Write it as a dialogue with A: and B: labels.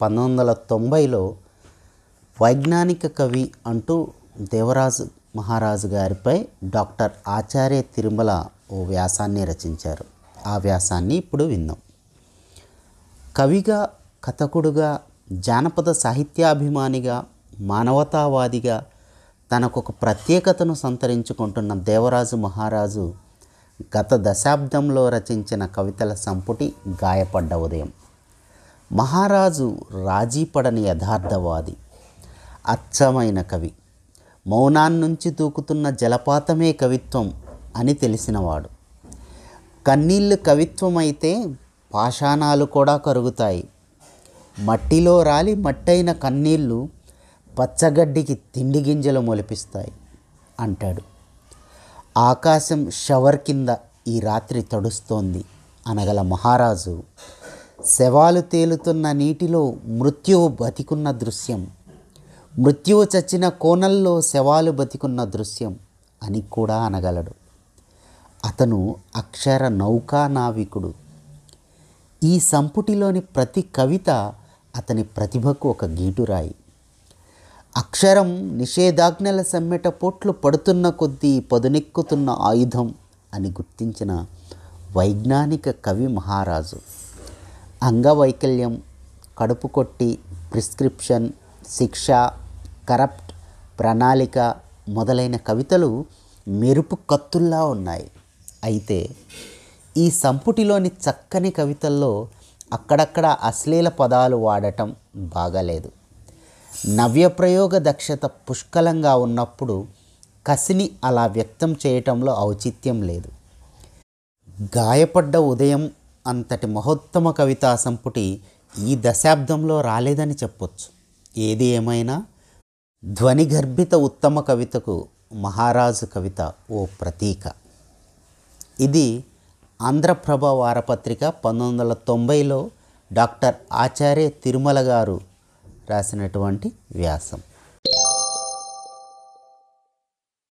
A: పంతొమ్మిది వందల తొంభైలో వైజ్ఞానిక కవి అంటూ దేవరాజు మహారాజు గారిపై డాక్టర్ ఆచార్య తిరుమల ఓ వ్యాసాన్ని రచించారు. ఆ వ్యాసాన్ని ఇప్పుడు విందాం కవిగా కథకుడుగా జానపద సాహిత్యాభిమానిగా మానవతావాదిగా తనకొక ప్రత్యేకతను సంతరించుకుంటున్న దేవరాజు మహారాజు గత దశాబ్దంలో రచించిన కవితల సంపుటి గాయపడ్డ ఉదయం. మహారాజు రాజీపడని యథార్థవాది అచ్చమైన కవి. మౌనాన్నుంచి దూకుతున్న జలపాతమే కవిత్వం అని తెలిసినవాడు. కన్నీళ్ళు కవిత్వమైతే పాషాణాలు కూడా కరుగుతాయి. మట్టిలో రాలి మట్టైన కన్నీళ్ళు పచ్చగడ్డికి తిండి గింజలు మొలిపిస్తాయి అంటాడు. ఆకాశం షవర్ కింద ఈ రాత్రి తడుస్తోంది అనగల మహారాజు శవాలు తేలుతున్న నీటిలో మృత్యువు బతికున్న దృశ్యం. మృత్యువు చచ్చిన కోణల్లో శవాలు బతికున్న దృశ్యం అని కూడా అనగలడు. అతను అక్షర నౌకా నావికుడు. ఈ సంపుటిలోని ప్రతి కవిత అతని ప్రతిభకు ఒక గీటురాయి. అక్షరం నిషేధాజ్ఞల సమ్మెట పోట్లు పడుతున్న కొద్దీ పదునెక్కుతున్న ఆయుధం అని గుర్తించిన వైజ్ఞానిక కవి మహారాజు. అంగవైకల్యం కడుపు కొట్టి ప్రిస్క్రిప్షన్ శిక్ష కరప్ట్ ప్రణాళిక మొదలైన కవితలు మెరుపు కత్తుల్లా ఉన్నాయి. అయితే ఈ సంపుటిలోని చక్కని కవితల్లో అక్కడక్కడ అశ్లీల పదాలు వాడటం బాగాలేదు. నవ్యప్రయోగ దక్షత పుష్కలంగా ఉన్నప్పుడు కసిని అలా వ్యక్తం చేయటంలో ఔచిత్యం లేదు. గాయపడ్డ ఉదయం అంతటి మహోత్తమ కవితా సంపుటి ఈ దశాబ్దంలో రాలేదని చెప్పొచ్చు. ఏది ఏమైనా? ధ్వనిగర్భిత ఉత్తమ కవితకు మహారాజు కవిత ఓ ప్రతీక. ఇది ఆంధ్రప్రభ వారపత్రిక పంతొమ్మిది వందల తొంభైలో డాక్టర్ ఆచార్య తిరుమల గారు రాసినటువంటి వ్యాసం.